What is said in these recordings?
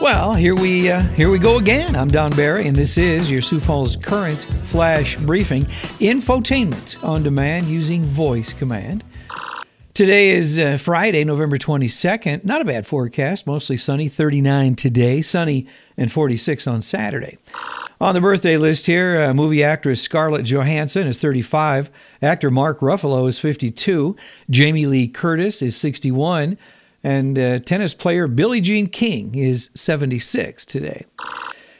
Well, here we uh, here we go again. I'm Don Barry, and this is your Sioux Falls current flash briefing, infotainment on demand using voice command. Today is uh, Friday, November 22nd. Not a bad forecast, mostly sunny, 39 today, sunny and 46 on Saturday. On the birthday list here, uh, movie actress Scarlett Johansson is 35, actor Mark Ruffalo is 52, Jamie Lee Curtis is 61, and uh, tennis player Billie Jean King is 76 today.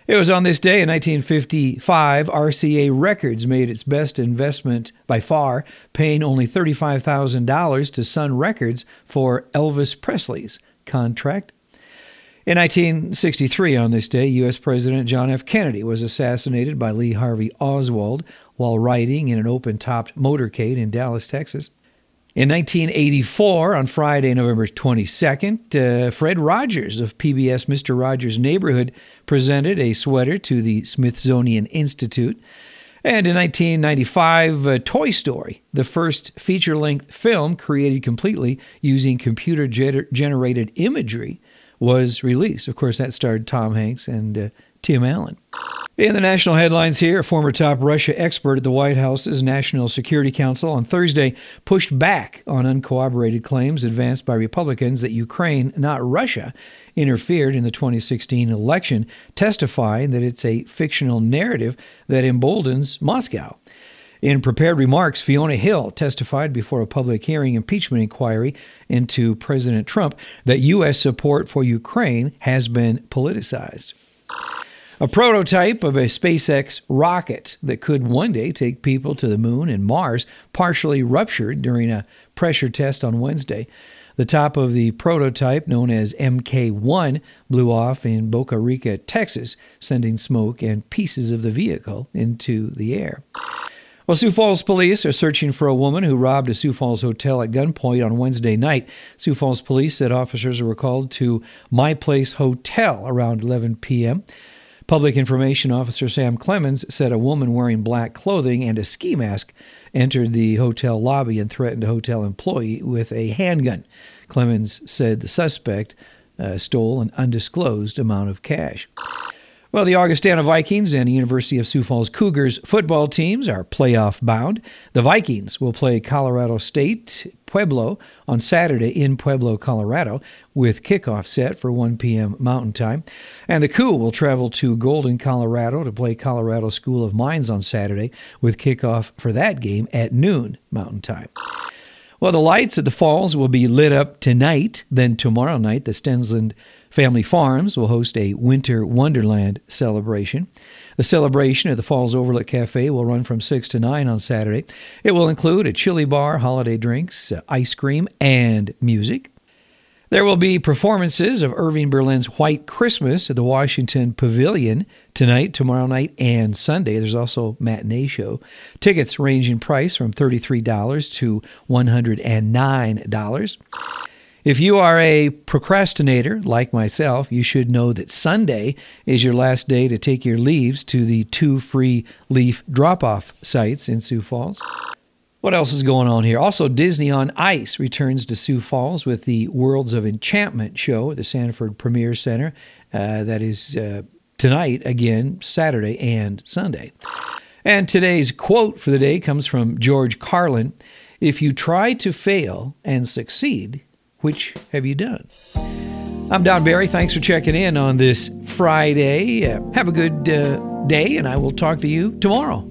It was on this day in 1955 RCA Records made its best investment by far, paying only $35,000 to Sun Records for Elvis Presley's contract. In 1963, on this day, U.S. President John F. Kennedy was assassinated by Lee Harvey Oswald while riding in an open topped motorcade in Dallas, Texas. In 1984, on Friday, November 22nd, uh, Fred Rogers of PBS Mr. Rogers' Neighborhood presented a sweater to the Smithsonian Institute. And in 1995, uh, Toy Story, the first feature length film created completely using computer generated imagery, was released. Of course, that starred Tom Hanks and uh, Tim Allen. In the national headlines here, a former top Russia expert at the White House's National Security Council on Thursday pushed back on uncorroborated claims advanced by Republicans that Ukraine, not Russia, interfered in the 2016 election, testifying that it's a fictional narrative that emboldens Moscow. In prepared remarks, Fiona Hill testified before a public hearing impeachment inquiry into President Trump that U.S. support for Ukraine has been politicized. A prototype of a SpaceX rocket that could one day take people to the moon and Mars partially ruptured during a pressure test on Wednesday. The top of the prototype, known as MK 1, blew off in Boca Chica, Texas, sending smoke and pieces of the vehicle into the air. Well, Sioux Falls police are searching for a woman who robbed a Sioux Falls hotel at gunpoint on Wednesday night. Sioux Falls police said officers were called to My Place Hotel around 11 p.m. Public Information Officer Sam Clemens said a woman wearing black clothing and a ski mask entered the hotel lobby and threatened a hotel employee with a handgun. Clemens said the suspect uh, stole an undisclosed amount of cash. Well, the Augustana Vikings and University of Sioux Falls Cougars football teams are playoff bound. The Vikings will play Colorado State Pueblo on Saturday in Pueblo, Colorado, with kickoff set for 1 p.m. Mountain Time. And the Coup will travel to Golden, Colorado to play Colorado School of Mines on Saturday, with kickoff for that game at noon Mountain Time. Well, the lights at the falls will be lit up tonight. Then tomorrow night, the Stensland Family Farms will host a Winter Wonderland celebration. The celebration at the Falls Overlook Cafe will run from 6 to 9 on Saturday. It will include a chili bar, holiday drinks, ice cream, and music. There will be performances of Irving Berlin's White Christmas at the Washington Pavilion tonight, tomorrow night, and Sunday. There's also matinee show. Tickets range in price from $33 to $109. If you are a procrastinator like myself, you should know that Sunday is your last day to take your leaves to the two free leaf drop off sites in Sioux Falls. What else is going on here? Also, Disney on Ice returns to Sioux Falls with the Worlds of Enchantment show at the Sanford Premier Center. Uh, that is uh, tonight, again, Saturday and Sunday. And today's quote for the day comes from George Carlin If you try to fail and succeed, which have you done? I'm Don Barry. Thanks for checking in on this Friday. Uh, have a good uh, day, and I will talk to you tomorrow.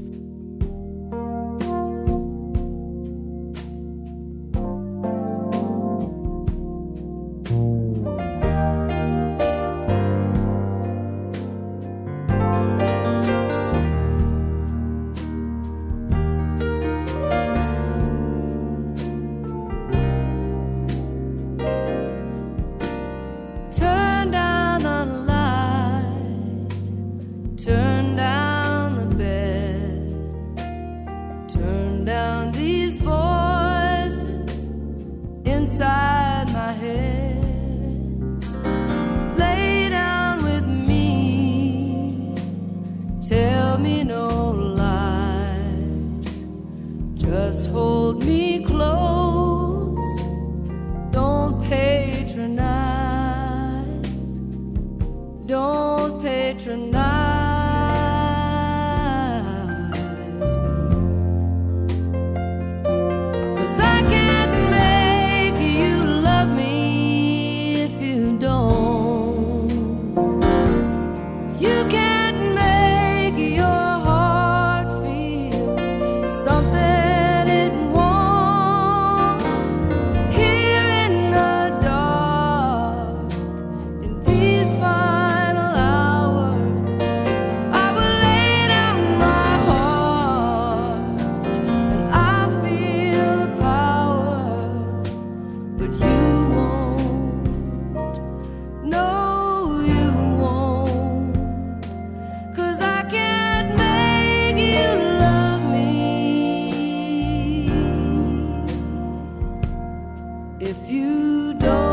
Inside my head. Lay down with me, tell me no lies, just hold me If you don't